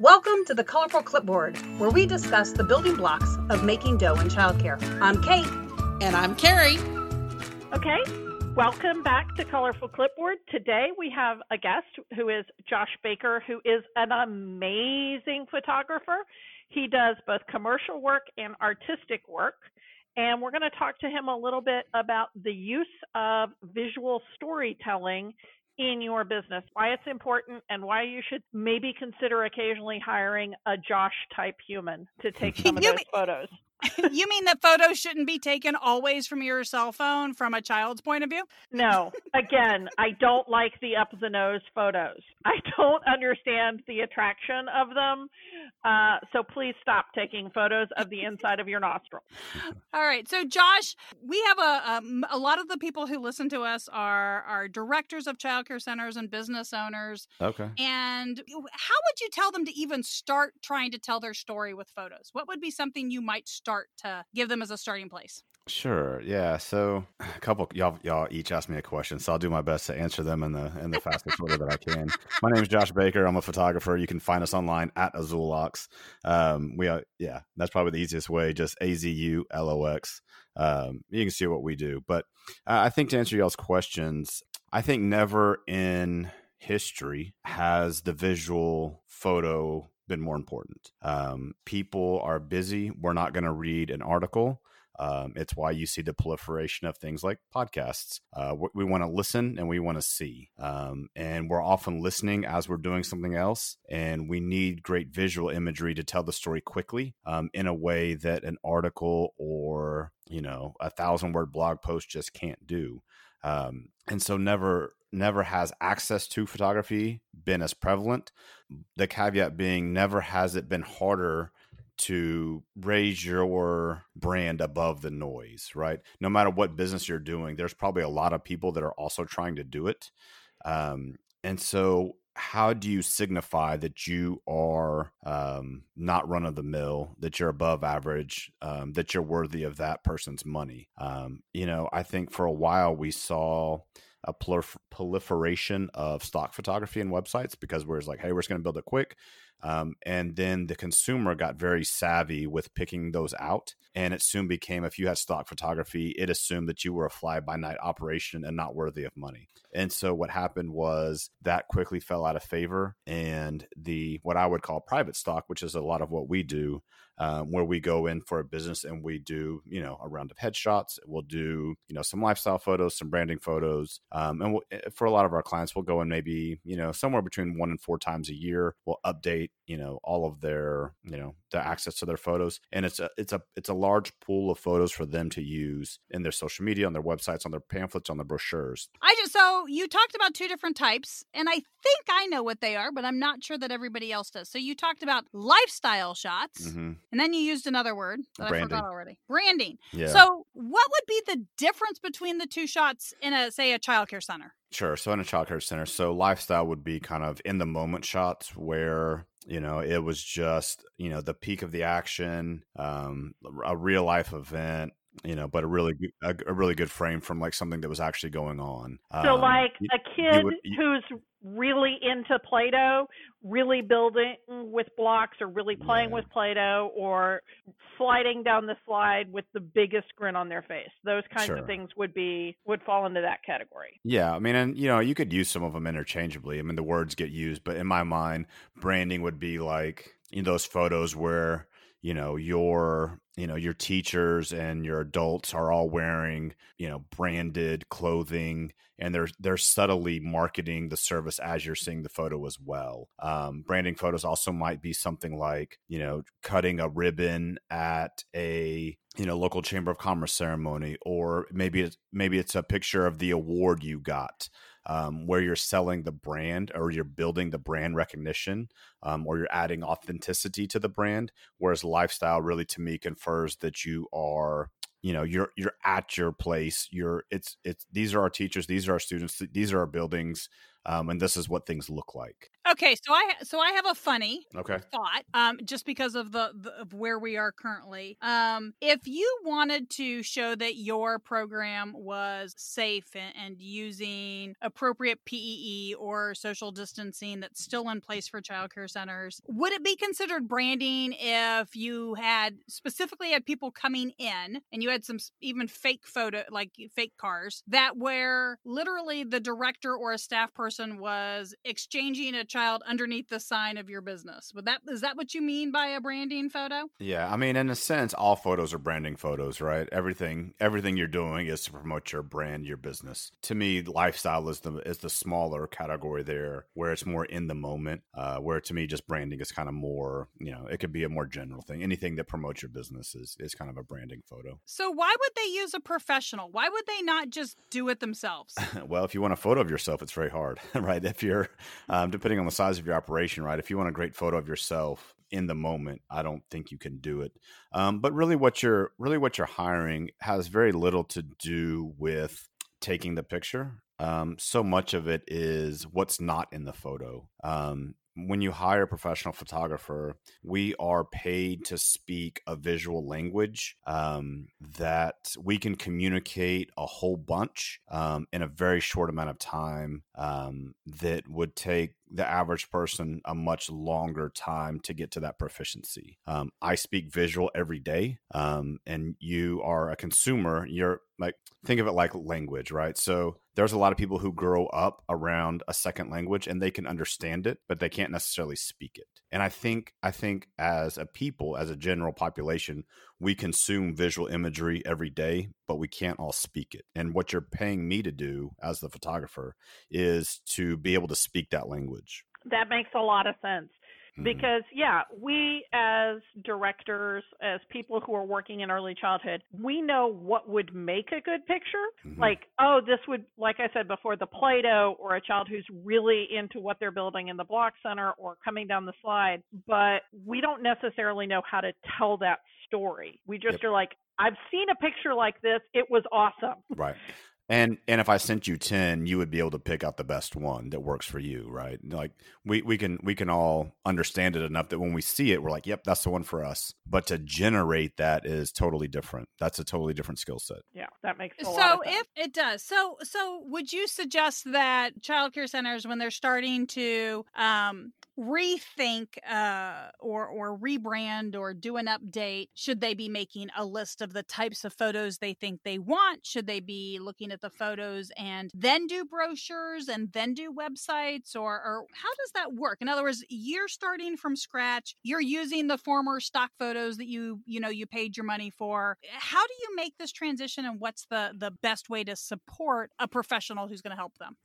Welcome to the Colorful Clipboard, where we discuss the building blocks of making dough in childcare. I'm Kate. And I'm Carrie. Okay, welcome back to Colorful Clipboard. Today we have a guest who is Josh Baker, who is an amazing photographer. He does both commercial work and artistic work. And we're going to talk to him a little bit about the use of visual storytelling in your business, why it's important, and why you should maybe consider occasionally hiring a Josh type human to take some of those photos. you mean that photos shouldn't be taken always from your cell phone from a child's point of view? No. Again, I don't like the up the nose photos. I don't understand the attraction of them. Uh, so please stop taking photos of the inside of your nostril. All right. So, Josh, we have a, um, a lot of the people who listen to us are, are directors of childcare centers and business owners. Okay. And how would you tell them to even start trying to tell their story with photos? What would be something you might start? Start to give them as a starting place? Sure. Yeah. So a couple y'all y'all each asked me a question, so I'll do my best to answer them in the in the fastest order that I can. My name is Josh Baker. I'm a photographer. You can find us online at Azulox. Um, we are yeah, that's probably the easiest way. Just A Z U L O X. Um, you can see what we do. But uh, I think to answer y'all's questions, I think never in history has the visual photo been more important. Um, people are busy. We're not going to read an article. Um, it's why you see the proliferation of things like podcasts. Uh, we, we want to listen and we want to see. Um, and we're often listening as we're doing something else. And we need great visual imagery to tell the story quickly um, in a way that an article or, you know, a thousand word blog post just can't do. Um, and so never never has access to photography been as prevalent. The caveat being, never has it been harder to raise your brand above the noise, right? No matter what business you're doing, there's probably a lot of people that are also trying to do it. Um, and so, how do you signify that you are um, not run of the mill, that you're above average, um, that you're worthy of that person's money? Um, you know, I think for a while we saw a proliferation of stock photography and websites because we're like, hey, we're just going to build it quick. Um, and then the consumer got very savvy with picking those out. And it soon became if you had stock photography, it assumed that you were a fly by night operation and not worthy of money. And so what happened was that quickly fell out of favor. And the what I would call private stock, which is a lot of what we do, um, where we go in for a business and we do, you know, a round of headshots. We'll do, you know, some lifestyle photos, some branding photos. Um, and we'll, eh, for a lot of our clients, we'll go in maybe, you know, somewhere between one and four times a year. We'll update, you know, all of their, you know, the access to their photos. And it's a, it's a, it's a large pool of photos for them to use in their social media, on their websites, on their pamphlets, on their brochures. I just, so you talked about two different types, and I think I know what they are, but I'm not sure that everybody else does. So you talked about lifestyle shots. Mm-hmm and then you used another word that Branding. I forgot already. Branding. Yeah. So, what would be the difference between the two shots in a say a childcare center? Sure. So in a childcare center, so lifestyle would be kind of in the moment shots where you know it was just you know the peak of the action, um, a real life event, you know, but a really good, a, a, really good frame from like something that was actually going on. So, um, like a kid would, you, who's really into Play-Doh, really building with blocks, or really playing yeah. with Play-Doh, or sliding down the slide with the biggest grin on their face. Those kinds sure. of things would be would fall into that category. Yeah, I mean, and you know, you could use some of them interchangeably. I mean, the words get used, but in my mind, branding would be like you know, those photos where you know your you know your teachers and your adults are all wearing you know branded clothing and they're they're subtly marketing the service as you're seeing the photo as well. Um, branding photos also might be something like you know cutting a ribbon at a you know local chamber of commerce ceremony or maybe it's maybe it's a picture of the award you got um, where you're selling the brand or you're building the brand recognition um, or you're adding authenticity to the brand. Whereas lifestyle really to me confers that you are you know you're you're at your place you're it's it's these are our teachers these are our students these are our buildings um, and this is what things look like Okay, so I so I have a funny okay thought, um, just because of the, the of where we are currently. Um, if you wanted to show that your program was safe and, and using appropriate PPE or social distancing that's still in place for childcare centers, would it be considered branding if you had specifically had people coming in and you had some even fake photo like fake cars that where literally the director or a staff person was exchanging a child underneath the sign of your business. Would that is that what you mean by a branding photo? Yeah, I mean in a sense all photos are branding photos, right? Everything everything you're doing is to promote your brand, your business. To me, lifestyle is the is the smaller category there where it's more in the moment. Uh, where to me just branding is kind of more, you know, it could be a more general thing. Anything that promotes your business is is kind of a branding photo. So why would they use a professional? Why would they not just do it themselves? well, if you want a photo of yourself, it's very hard, right? If you're um, depending on the size of your operation, right? If you want a great photo of yourself in the moment, I don't think you can do it. Um, but really, what you're really what you're hiring has very little to do with taking the picture. Um, so much of it is what's not in the photo. Um, when you hire a professional photographer, we are paid to speak a visual language um, that we can communicate a whole bunch um, in a very short amount of time um, that would take the average person a much longer time to get to that proficiency. Um, I speak visual every day, um, and you are a consumer. You're like, think of it like language, right? So there's a lot of people who grow up around a second language and they can understand it, but they can't necessarily speak it. And I think, I think as a people, as a general population, we consume visual imagery every day, but we can't all speak it. And what you're paying me to do as the photographer is to be able to speak that language. That makes a lot of sense. Mm-hmm. because yeah we as directors as people who are working in early childhood we know what would make a good picture mm-hmm. like oh this would like i said before the play-doh or a child who's really into what they're building in the block center or coming down the slide but we don't necessarily know how to tell that story we just yep. are like I've seen a picture like this. It was awesome. Right. And and if I sent you ten, you would be able to pick out the best one that works for you, right? Like we we can we can all understand it enough that when we see it, we're like, "Yep, that's the one for us." But to generate that is totally different. That's a totally different skill set. Yeah, that makes so. if it does, so so would you suggest that childcare centers, when they're starting to um, rethink uh, or or rebrand or do an update? Should they be making a list of the types of photos they think they want? Should they be looking at the photos and then do brochures and then do websites, or or how does that work? In other words, you're starting from scratch. You're using the former stock photos that you you know you paid your money for. How do you make this transition, and what's the the best way to support a professional who's going to help them?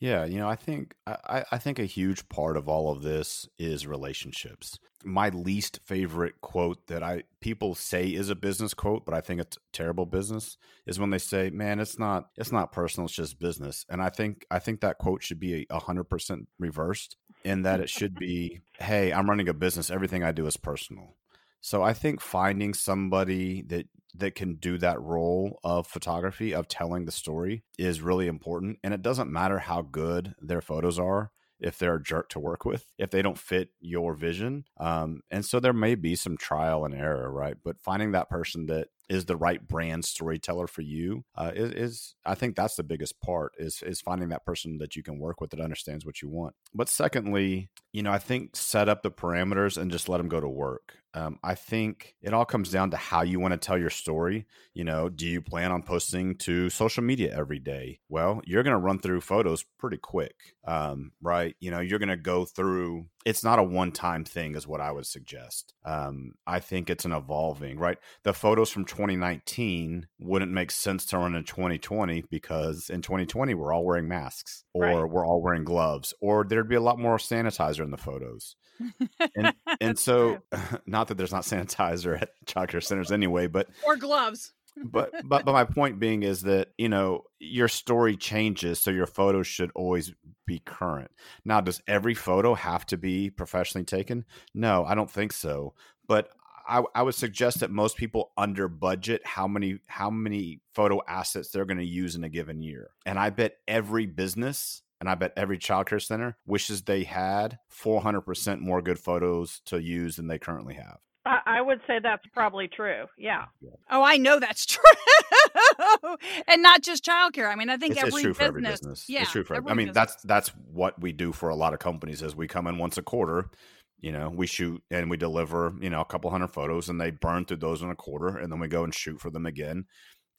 Yeah, you know, I think I, I think a huge part of all of this is relationships. My least favorite quote that I people say is a business quote, but I think it's terrible business is when they say, "Man, it's not it's not personal, it's just business." And I think I think that quote should be hundred percent reversed in that it should be, "Hey, I'm running a business. Everything I do is personal." So I think finding somebody that that can do that role of photography of telling the story is really important and it doesn't matter how good their photos are if they're a jerk to work with if they don't fit your vision um, and so there may be some trial and error right but finding that person that is the right brand storyteller for you uh, is, is, I think that's the biggest part is is finding that person that you can work with that understands what you want. But secondly, you know, I think set up the parameters and just let them go to work. Um, I think it all comes down to how you want to tell your story. You know, do you plan on posting to social media every day? Well, you're going to run through photos pretty quick, um, right? You know, you're going to go through. It's not a one time thing, is what I would suggest. Um, I think it's an evolving, right? The photos from 2019 wouldn't make sense to run in 2020 because in 2020 we're all wearing masks or right. we're all wearing gloves or there'd be a lot more sanitizer in the photos and and so not that there's not sanitizer at childcare centers anyway, but or gloves. but but but my point being is that you know your story changes, so your photos should always be current. Now, does every photo have to be professionally taken? No, I don't think so. But I, I would suggest that most people under budget how many how many photo assets they're going to use in a given year, and I bet every business and I bet every childcare center wishes they had 400% more good photos to use than they currently have. I would say that's probably true. Yeah. Oh, I know that's true, and not just childcare. I mean, I think it's, every, it's true business, for every business. Yeah, it's true for. I mean, business. that's that's what we do for a lot of companies. Is we come in once a quarter, you know, we shoot and we deliver, you know, a couple hundred photos, and they burn through those in a quarter, and then we go and shoot for them again,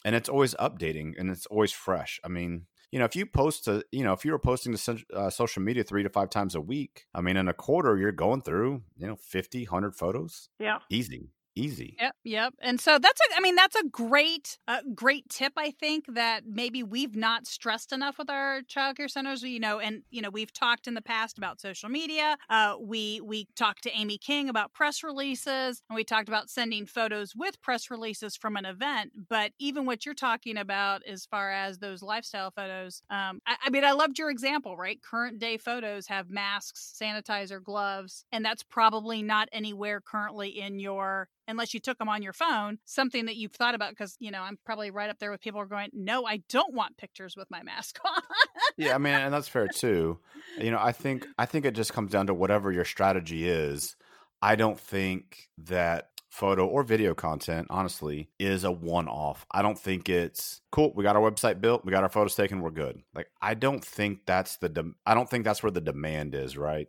and it's always updating and it's always fresh. I mean, you know, if you post to, you know, if you were posting to uh, social media three to five times a week, I mean, in a quarter, you're going through, you know, 50, 100 photos. Yeah. Easy easy. Yep, yep. And so that's a, I mean, that's a great, uh, great tip. I think that maybe we've not stressed enough with our childcare centers. You know, and you know, we've talked in the past about social media. Uh, we we talked to Amy King about press releases, and we talked about sending photos with press releases from an event. But even what you're talking about, as far as those lifestyle photos, um, I, I mean, I loved your example. Right, current day photos have masks, sanitizer, gloves, and that's probably not anywhere currently in your unless you took them on your phone, something that you've thought about because, you know, I'm probably right up there with people who are going, no, I don't want pictures with my mask on. yeah, I mean, and that's fair too. You know, I think I think it just comes down to whatever your strategy is. I don't think that photo or video content, honestly, is a one off. I don't think it's cool. We got our website built, we got our photos taken, we're good. Like I don't think that's the de- I don't think that's where the demand is, right?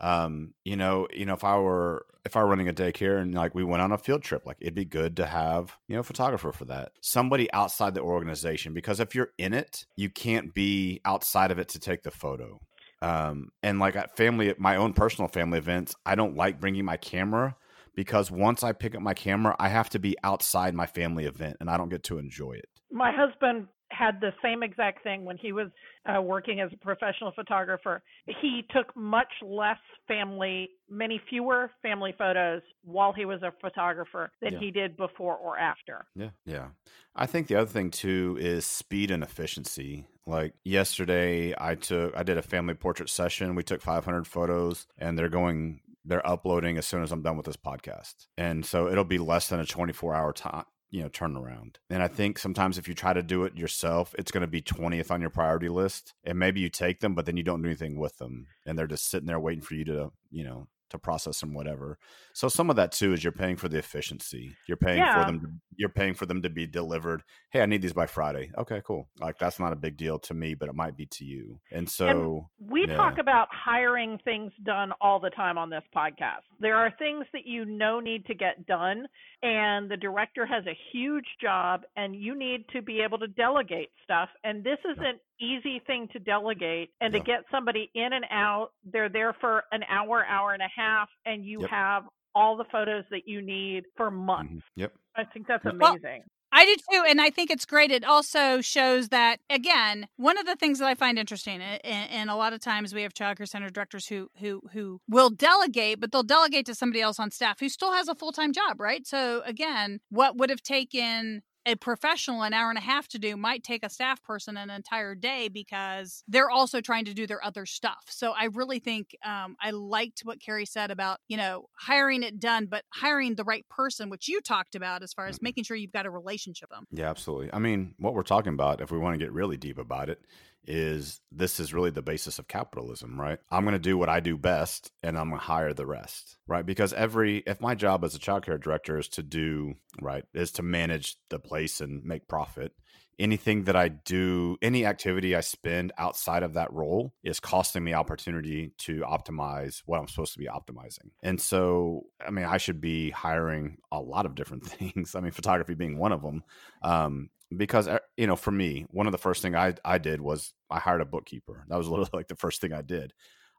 um, you know, you know, if I were if I were running a daycare and like we went on a field trip, like it'd be good to have, you know, a photographer for that. Somebody outside the organization because if you're in it, you can't be outside of it to take the photo. Um, and like at family, my own personal family events, I don't like bringing my camera because once I pick up my camera, I have to be outside my family event and I don't get to enjoy it. My husband had the same exact thing when he was uh, working as a professional photographer. He took much less family, many fewer family photos while he was a photographer than yeah. he did before or after. Yeah, yeah. I think the other thing too is speed and efficiency. Like yesterday, I took I did a family portrait session. We took 500 photos, and they're going they're uploading as soon as I'm done with this podcast. And so it'll be less than a 24 hour time you know turnaround and i think sometimes if you try to do it yourself it's going to be 20th on your priority list and maybe you take them but then you don't do anything with them and they're just sitting there waiting for you to you know to process them whatever. So some of that too is you're paying for the efficiency. You're paying yeah. for them to, you're paying for them to be delivered hey i need these by friday. Okay cool. Like that's not a big deal to me but it might be to you. And so and we yeah. talk about hiring things done all the time on this podcast. There are things that you know need to get done and the director has a huge job and you need to be able to delegate stuff and this is an easy thing to delegate and yeah. to get somebody in and out they're there for an hour hour and a half and you yep. have all the photos that you need for months mm-hmm. yep i think that's amazing well, I do too, and I think it's great. It also shows that again, one of the things that I find interesting, and, and a lot of times we have childcare center directors who who who will delegate, but they'll delegate to somebody else on staff who still has a full time job, right? So again, what would have taken a professional an hour and a half to do might take a staff person an entire day because they're also trying to do their other stuff. So I really think um, I liked what Carrie said about, you know, hiring it done, but hiring the right person, which you talked about as far as mm-hmm. making sure you've got a relationship with them. Yeah, absolutely. I mean, what we're talking about, if we want to get really deep about it, is this is really the basis of capitalism, right? I'm going to do what I do best and I'm going to hire the rest, right? Because every, if my job as a childcare director is to do, right, is to manage the place and make profit, anything that I do, any activity I spend outside of that role is costing me opportunity to optimize what I'm supposed to be optimizing. And so, I mean, I should be hiring a lot of different things. I mean, photography being one of them. Um, because uh, you know for me one of the first thing I, I did was i hired a bookkeeper. That was literally like the first thing i did.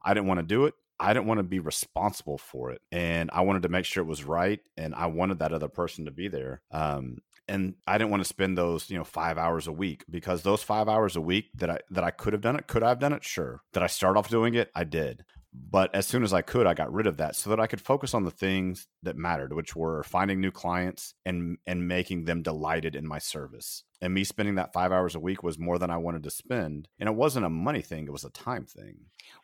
I didn't want to do it. I didn't want to be responsible for it and i wanted to make sure it was right and i wanted that other person to be there um, and i didn't want to spend those you know five hours a week because those five hours a week that i that i could have done it could i have done it? Sure. Did i start off doing it? I did but as soon as I could, I got rid of that so that I could focus on the things that mattered, which were finding new clients and and making them delighted in my service. And me spending that five hours a week was more than I wanted to spend. And it wasn't a money thing, it was a time thing.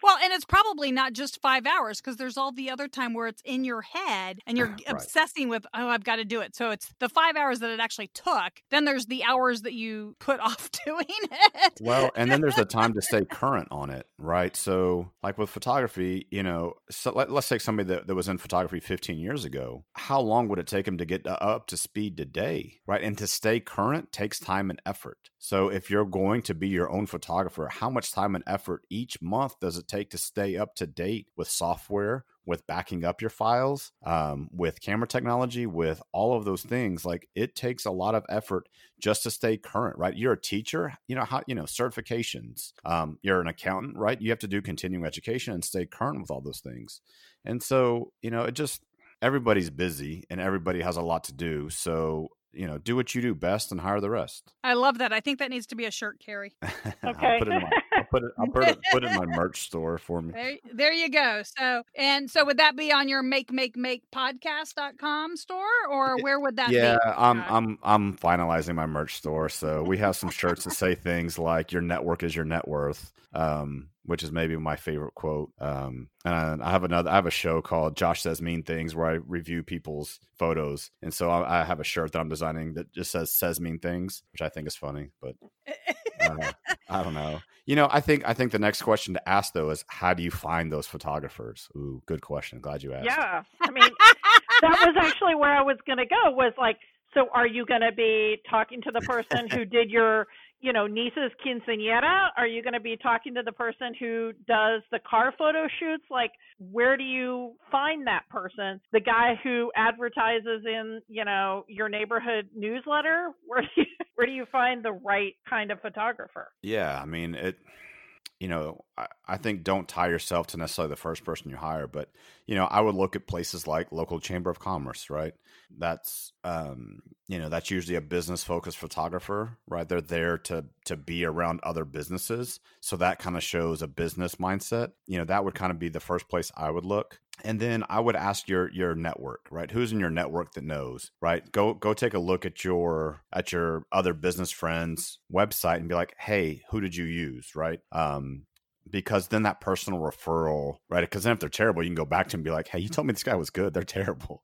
Well, and it's probably not just five hours because there's all the other time where it's in your head and you're right. obsessing with, oh, I've got to do it. So it's the five hours that it actually took. Then there's the hours that you put off doing it. Well, and then there's the time to stay current on it, right? So, like with photography, you know, so let, us take somebody that, that was in photography 15 years ago. How long would it take them to get up to speed today, right? And to stay current takes time and effort. So, if you're going to be your own photographer, how much time and effort each month does it take to stay up to date with software, with backing up your files, um, with camera technology, with all of those things. Like it takes a lot of effort just to stay current, right? You're a teacher, you know how you know certifications. Um, you're an accountant, right? You have to do continuing education and stay current with all those things. And so, you know, it just everybody's busy and everybody has a lot to do. So you know, do what you do best and hire the rest. I love that. I think that needs to be a shirt, Carrie. Okay. I'll put it in my, I'll put it, I'll put it, put it in my merch store for me. There, there you go. So, and so would that be on your make, make, make podcast.com store or where would that yeah, be? Yeah, I'm, I'm, I'm finalizing my merch store. So we have some shirts that say things like your network is your net worth. Um, which is maybe my favorite quote. Um, and I have another. I have a show called Josh Says Mean Things where I review people's photos, and so I, I have a shirt that I'm designing that just says "Says Mean Things," which I think is funny. But uh, I don't know. You know, I think I think the next question to ask though is how do you find those photographers? Ooh, good question. Glad you asked. Yeah, I mean, that was actually where I was going to go. Was like, so are you going to be talking to the person who did your you know, niece's quinceañera? Are you going to be talking to the person who does the car photo shoots? Like, where do you find that person? The guy who advertises in, you know, your neighborhood newsletter? Where do you, where do you find the right kind of photographer? Yeah, I mean, it you know, I, I, think don't tie yourself to necessarily the first person you hire, but you know, I would look at places like local chamber of commerce, right? That's um, you know, that's usually a business focused photographer, right? They're there to to be around other businesses, so that kind of shows a business mindset. You know, that would kind of be the first place I would look and then I would ask your your network, right? Who's in your network that knows, right? Go go take a look at your at your other business friends' website and be like, hey, who did you use, right? Um, because then that personal referral, right? Because then if they're terrible, you can go back to them and be like, hey, you told me this guy was good. They're terrible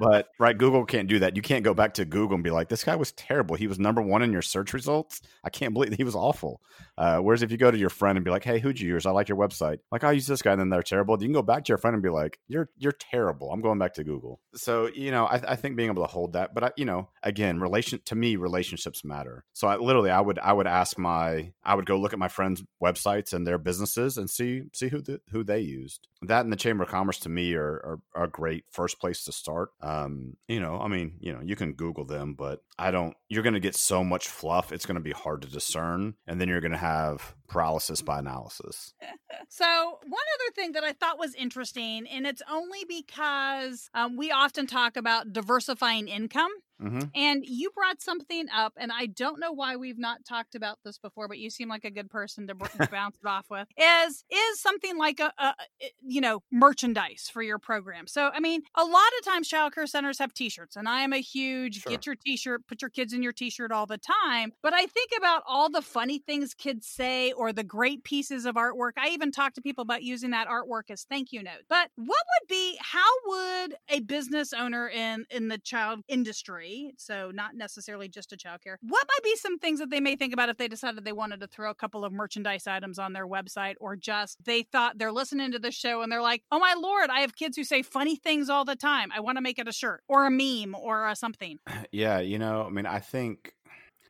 but right, Google can't do that. You can't go back to Google and be like, "This guy was terrible. He was number one in your search results. I can't believe he was awful." Uh, whereas if you go to your friend and be like, "Hey, who'd you use? I like your website. Like, I use this guy," and then they're terrible. You can go back to your friend and be like, "You're you're terrible. I'm going back to Google." So you know, I, I think being able to hold that, but I, you know, again, relation to me, relationships matter. So I literally, I would I would ask my, I would go look at my friends' websites and their businesses and see see who the, who they used. That and the Chamber of Commerce to me are, are, are a great first place to start. Um, you know, I mean, you know, you can Google them, but I don't. You're going to get so much fluff; it's going to be hard to discern, and then you're going to have paralysis by analysis. so, one other thing that I thought was interesting, and it's only because um, we often talk about diversifying income. Mm-hmm. And you brought something up, and I don't know why we've not talked about this before, but you seem like a good person to bounce it off with. Is is something like a, a, you know merchandise for your program? So I mean, a lot of times child care centers have T-shirts, and I am a huge sure. get your T-shirt, put your kids in your T-shirt all the time. But I think about all the funny things kids say or the great pieces of artwork. I even talk to people about using that artwork as thank you notes. But what would be how would a business owner in in the child industry so not necessarily just a childcare. What might be some things that they may think about if they decided they wanted to throw a couple of merchandise items on their website, or just they thought they're listening to the show and they're like, "Oh my lord, I have kids who say funny things all the time. I want to make it a shirt or a meme or a something." Yeah, you know, I mean, I think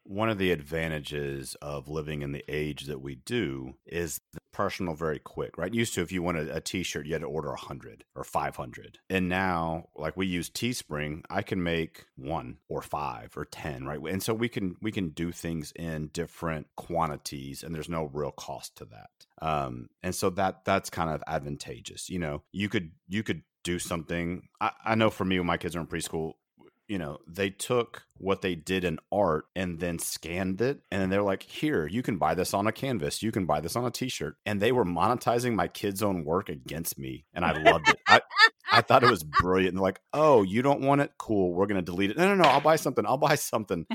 one of the advantages of living in the age that we do is personal very quick, right? Used to, if you wanted a t-shirt, you had to order a hundred or 500. And now, like we use Teespring, I can make one or five or 10, right? And so we can, we can do things in different quantities and there's no real cost to that. Um, and so that, that's kind of advantageous. You know, you could, you could do something. I, I know for me, when my kids are in preschool, you know, they took what they did in art and then scanned it. And then they're like, here, you can buy this on a canvas. You can buy this on a t shirt. And they were monetizing my kids' own work against me. And I loved it. I, I thought it was brilliant. And they're like, oh, you don't want it? Cool. We're going to delete it. No, no, no. I'll buy something. I'll buy something.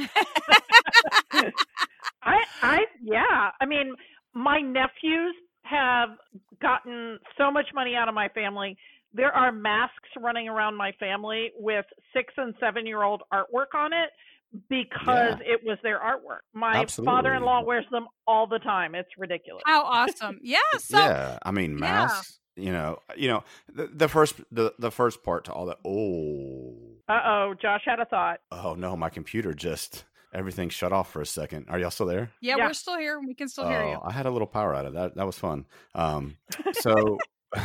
I, I, yeah. I mean, my nephews have gotten so much money out of my family. There are masks running around my family with six and seven year old artwork on it because yeah. it was their artwork. My father in law wears them all the time. It's ridiculous. How awesome. Yeah. So, yeah. I mean, masks. Yeah. You know, you know, the, the first the, the first part to all that. Oh, uh oh, Josh had a thought. Oh no, my computer just everything shut off for a second. Are y'all still there? Yeah, yeah. we're still here. We can still hear you. Oh, I had a little power out of that. That was fun. Um, so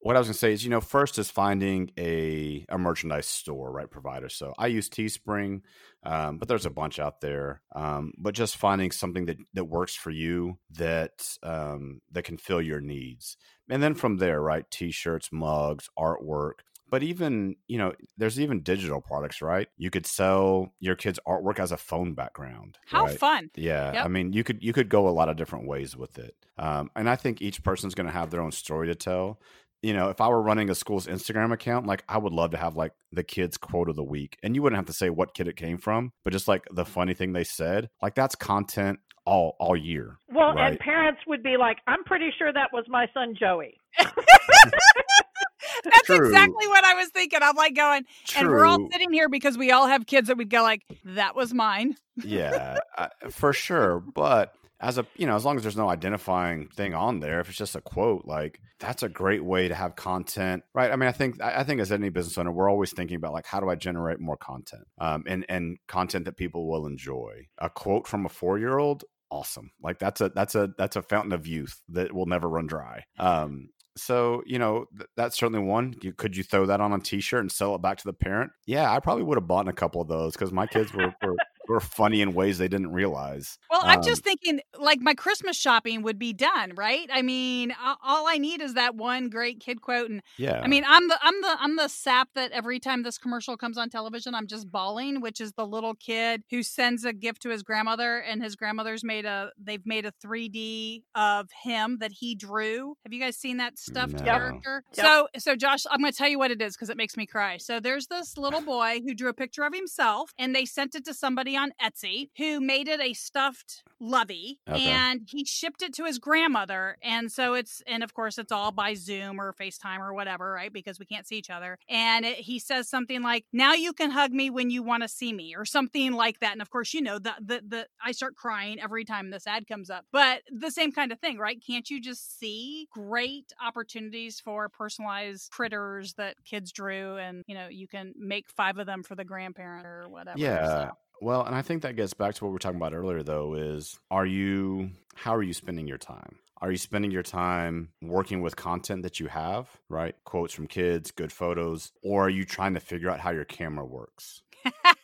what I was gonna say is, you know, first is finding a a merchandise store, right, provider. So I use Teespring, um, but there's a bunch out there. Um, but just finding something that that works for you that um, that can fill your needs, and then from there, right, t-shirts, mugs, artwork but even you know there's even digital products right you could sell your kids artwork as a phone background how right? fun yeah yep. i mean you could you could go a lot of different ways with it um, and i think each person's going to have their own story to tell you know if i were running a school's instagram account like i would love to have like the kids quote of the week and you wouldn't have to say what kid it came from but just like the funny thing they said like that's content all all year well right? and parents would be like i'm pretty sure that was my son joey That's True. exactly what I was thinking. I'm like going, True. and we're all sitting here because we all have kids that we'd go like, that was mine. yeah, for sure. But as a you know, as long as there's no identifying thing on there, if it's just a quote, like that's a great way to have content, right? I mean, I think I think as any business owner, we're always thinking about like how do I generate more content, um, and and content that people will enjoy. A quote from a four year old awesome like that's a that's a that's a fountain of youth that will never run dry um so you know th- that's certainly one. You, could you throw that on a T-shirt and sell it back to the parent? Yeah, I probably would have bought a couple of those because my kids were, were were funny in ways they didn't realize. Well, I'm just um thinking like my Christmas shopping would be done, right? I mean, all I need is that one great kid quote and yeah. I mean, I'm the I'm the I'm the sap that every time this commercial comes on television, I'm just bawling, which is the little kid who sends a gift to his grandmother and his grandmother's made a they've made a 3D of him that he drew. Have you guys seen that stuffed no. character? Yep. So so Josh, I'm going to tell you what it is because it makes me cry. So there's this little boy who drew a picture of himself and they sent it to somebody on Etsy who made it a stuffed lovey okay. and he shipped it to his grandmother. And so it's, and of course, it's all by Zoom or FaceTime or whatever, right? Because we can't see each other. And it, he says something like, now you can hug me when you want to see me or something like that. And of course, you know, the, the, the, I start crying every time this ad comes up, but the same kind of thing, right? Can't you just see great opportunities for personalized critters that kids drew and, you know, you can make five of them for the grandparent or whatever. Yeah. So. Well, and I think that gets back to what we were talking about earlier, though, is are you, how are you spending your time? Are you spending your time working with content that you have, right? Quotes from kids, good photos, or are you trying to figure out how your camera works?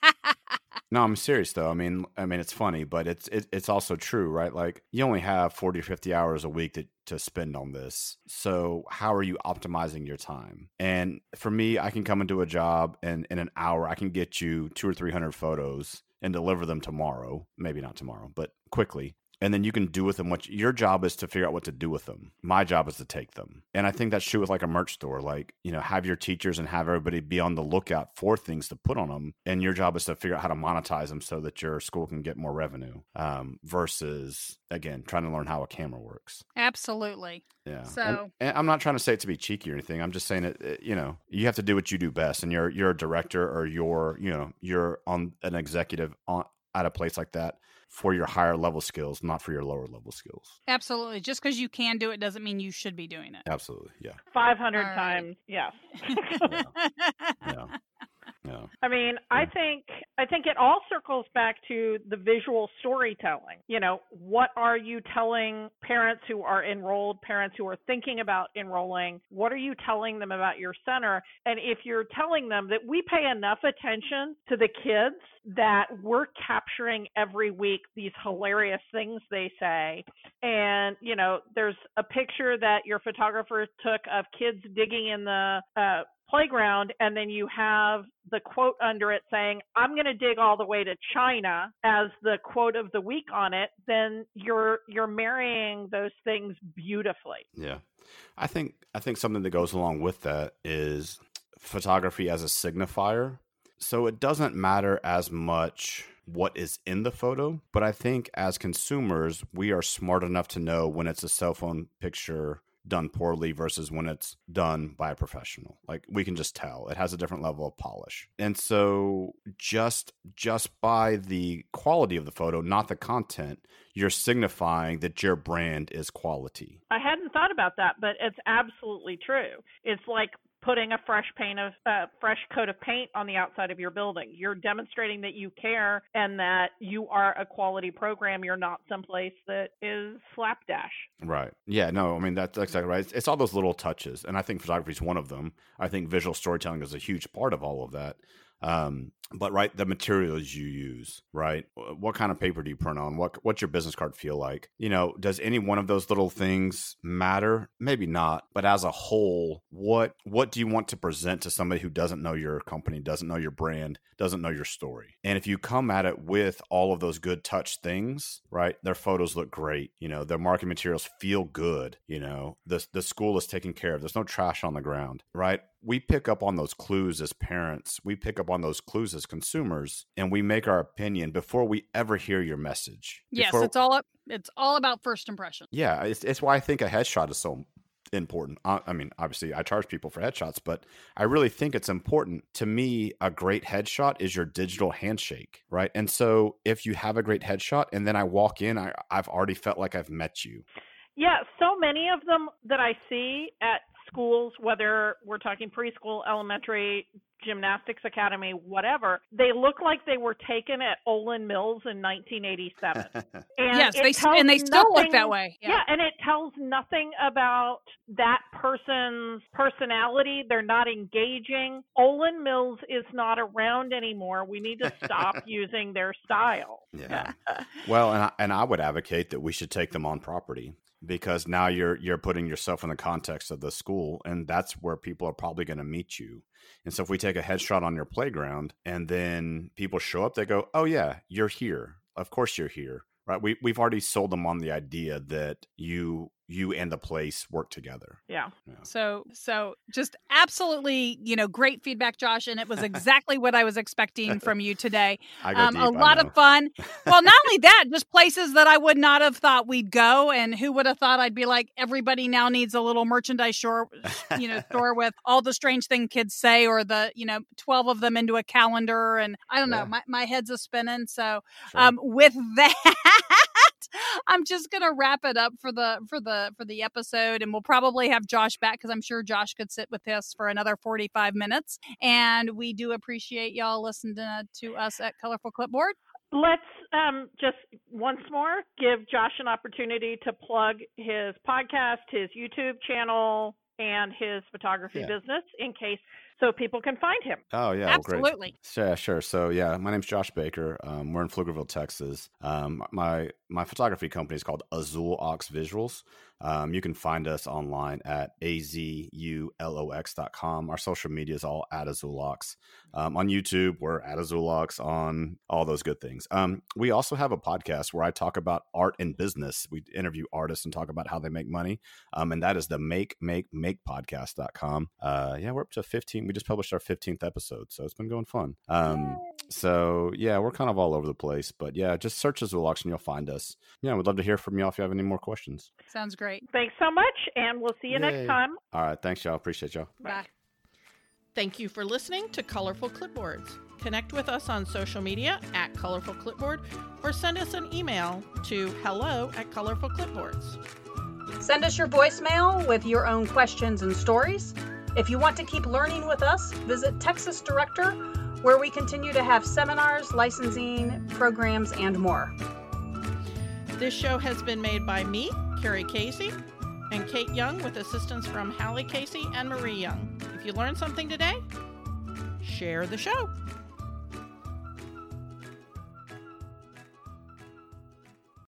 No, I'm serious though. I mean, I mean, it's funny, but it's it, it's also true, right? Like you only have 40 or 50 hours a week to, to spend on this. So how are you optimizing your time? And for me, I can come into a job and in an hour, I can get you two or 300 photos and deliver them tomorrow. Maybe not tomorrow, but quickly and then you can do with them what your job is to figure out what to do with them. My job is to take them. And i think that's true with like a merch store like you know have your teachers and have everybody be on the lookout for things to put on them and your job is to figure out how to monetize them so that your school can get more revenue um, versus again trying to learn how a camera works. Absolutely. Yeah. So and, and i'm not trying to say it to be cheeky or anything. I'm just saying it, it, you know you have to do what you do best and you're you're a director or you're you know you're on an executive on at a place like that for your higher level skills, not for your lower level skills. Absolutely. Just because you can do it doesn't mean you should be doing it. Absolutely. Yeah. 500 right. times. Yes. yeah. yeah. Yeah. I mean, I think I think it all circles back to the visual storytelling. You know, what are you telling parents who are enrolled, parents who are thinking about enrolling? What are you telling them about your center? And if you're telling them that we pay enough attention to the kids that we're capturing every week these hilarious things they say. And, you know, there's a picture that your photographer took of kids digging in the uh, playground and then you have the quote under it saying i'm going to dig all the way to china as the quote of the week on it then you're you're marrying those things beautifully yeah i think i think something that goes along with that is photography as a signifier so it doesn't matter as much what is in the photo. But I think as consumers, we are smart enough to know when it's a cell phone picture done poorly versus when it's done by a professional. Like we can just tell. It has a different level of polish. And so just just by the quality of the photo not the content you're signifying that your brand is quality. I hadn't thought about that but it's absolutely true. It's like putting a fresh paint of uh, fresh coat of paint on the outside of your building. You're demonstrating that you care and that you are a quality program. You're not someplace that is slapdash. Right. Yeah. No. I mean that's exactly right. It's, it's all those little touches, and I think photography is one of them. I think visual storytelling is a huge part of all of that. Um, but right, the materials you use, right? What kind of paper do you print on? What what's your business card feel like? You know, does any one of those little things matter? Maybe not, but as a whole, what what do you want to present to somebody who doesn't know your company, doesn't know your brand, doesn't know your story? And if you come at it with all of those good touch things, right? Their photos look great, you know, their marketing materials feel good, you know, the the school is taken care of. There's no trash on the ground, right? We pick up on those clues as parents. We pick up on those clues as consumers and we make our opinion before we ever hear your message. Yes, before, it's all up. It's all about first impression. Yeah, it's, it's why I think a headshot is so important. Uh, I mean, obviously, I charge people for headshots, but I really think it's important. To me, a great headshot is your digital handshake, right? And so, if you have a great headshot, and then I walk in, I, I've already felt like I've met you. Yeah, so many of them that I see at schools, whether we're talking preschool, elementary, gymnastics academy, whatever, they look like they were taken at Olan Mills in 1987. and yes, they and they still nothing, look that way. Yeah. yeah, and it tells nothing about that person's personality. They're not engaging. Olan Mills is not around anymore. We need to stop using their style. Yeah. well, and I, and I would advocate that we should take them on property because now you're you're putting yourself in the context of the school and that's where people are probably going to meet you. And so if we take a headshot on your playground and then people show up they go oh yeah you're here. Of course you're here. Right? We, we've already sold them on the idea that you you and the place work together. Yeah. yeah. So so just absolutely, you know, great feedback, Josh, and it was exactly what I was expecting from you today. Um, deep, a lot of fun. Well, not only that, just places that I would not have thought we'd go, and who would have thought I'd be like, everybody now needs a little merchandise store, you know, store with all the strange thing kids say, or the you know, twelve of them into a calendar, and I don't yeah. know, my my head's a spinning. So, sure. um, with that. I'm just gonna wrap it up for the for the for the episode, and we'll probably have Josh back because I'm sure Josh could sit with us for another 45 minutes. And we do appreciate y'all listening to us at Colorful Clipboard. Let's um, just once more give Josh an opportunity to plug his podcast, his YouTube channel, and his photography yeah. business in case so people can find him. Oh yeah, absolutely. Well, yeah, sure. So yeah, my name's Josh Baker. Um, we're in Pflugerville, Texas. Um, my my photography company is called Azul Ox Visuals. Um, you can find us online at azulox.com. Our social media is all at Azulox. Um, on YouTube, we're at Azulox on all those good things. Um, we also have a podcast where I talk about art and business. We interview artists and talk about how they make money. Um, and that is the Make, Make, Make podcast.com. Uh, yeah, we're up to 15. We just published our 15th episode. So it's been going fun. Um, so yeah, we're kind of all over the place. But yeah, just search Azulox and you'll find us. Yeah, we'd love to hear from y'all if you have any more questions. Sounds great great. Thanks so much, and we'll see you Yay. next time. All right. Thanks, y'all. Appreciate y'all. Bye. Thank you for listening to Colorful Clipboards. Connect with us on social media at Colorful Clipboard or send us an email to hello at Colorful Clipboards. Send us your voicemail with your own questions and stories. If you want to keep learning with us, visit Texas Director, where we continue to have seminars, licensing, programs, and more. This show has been made by me, Carrie Casey, and Kate Young with assistance from Hallie Casey and Marie Young. If you learned something today, share the show.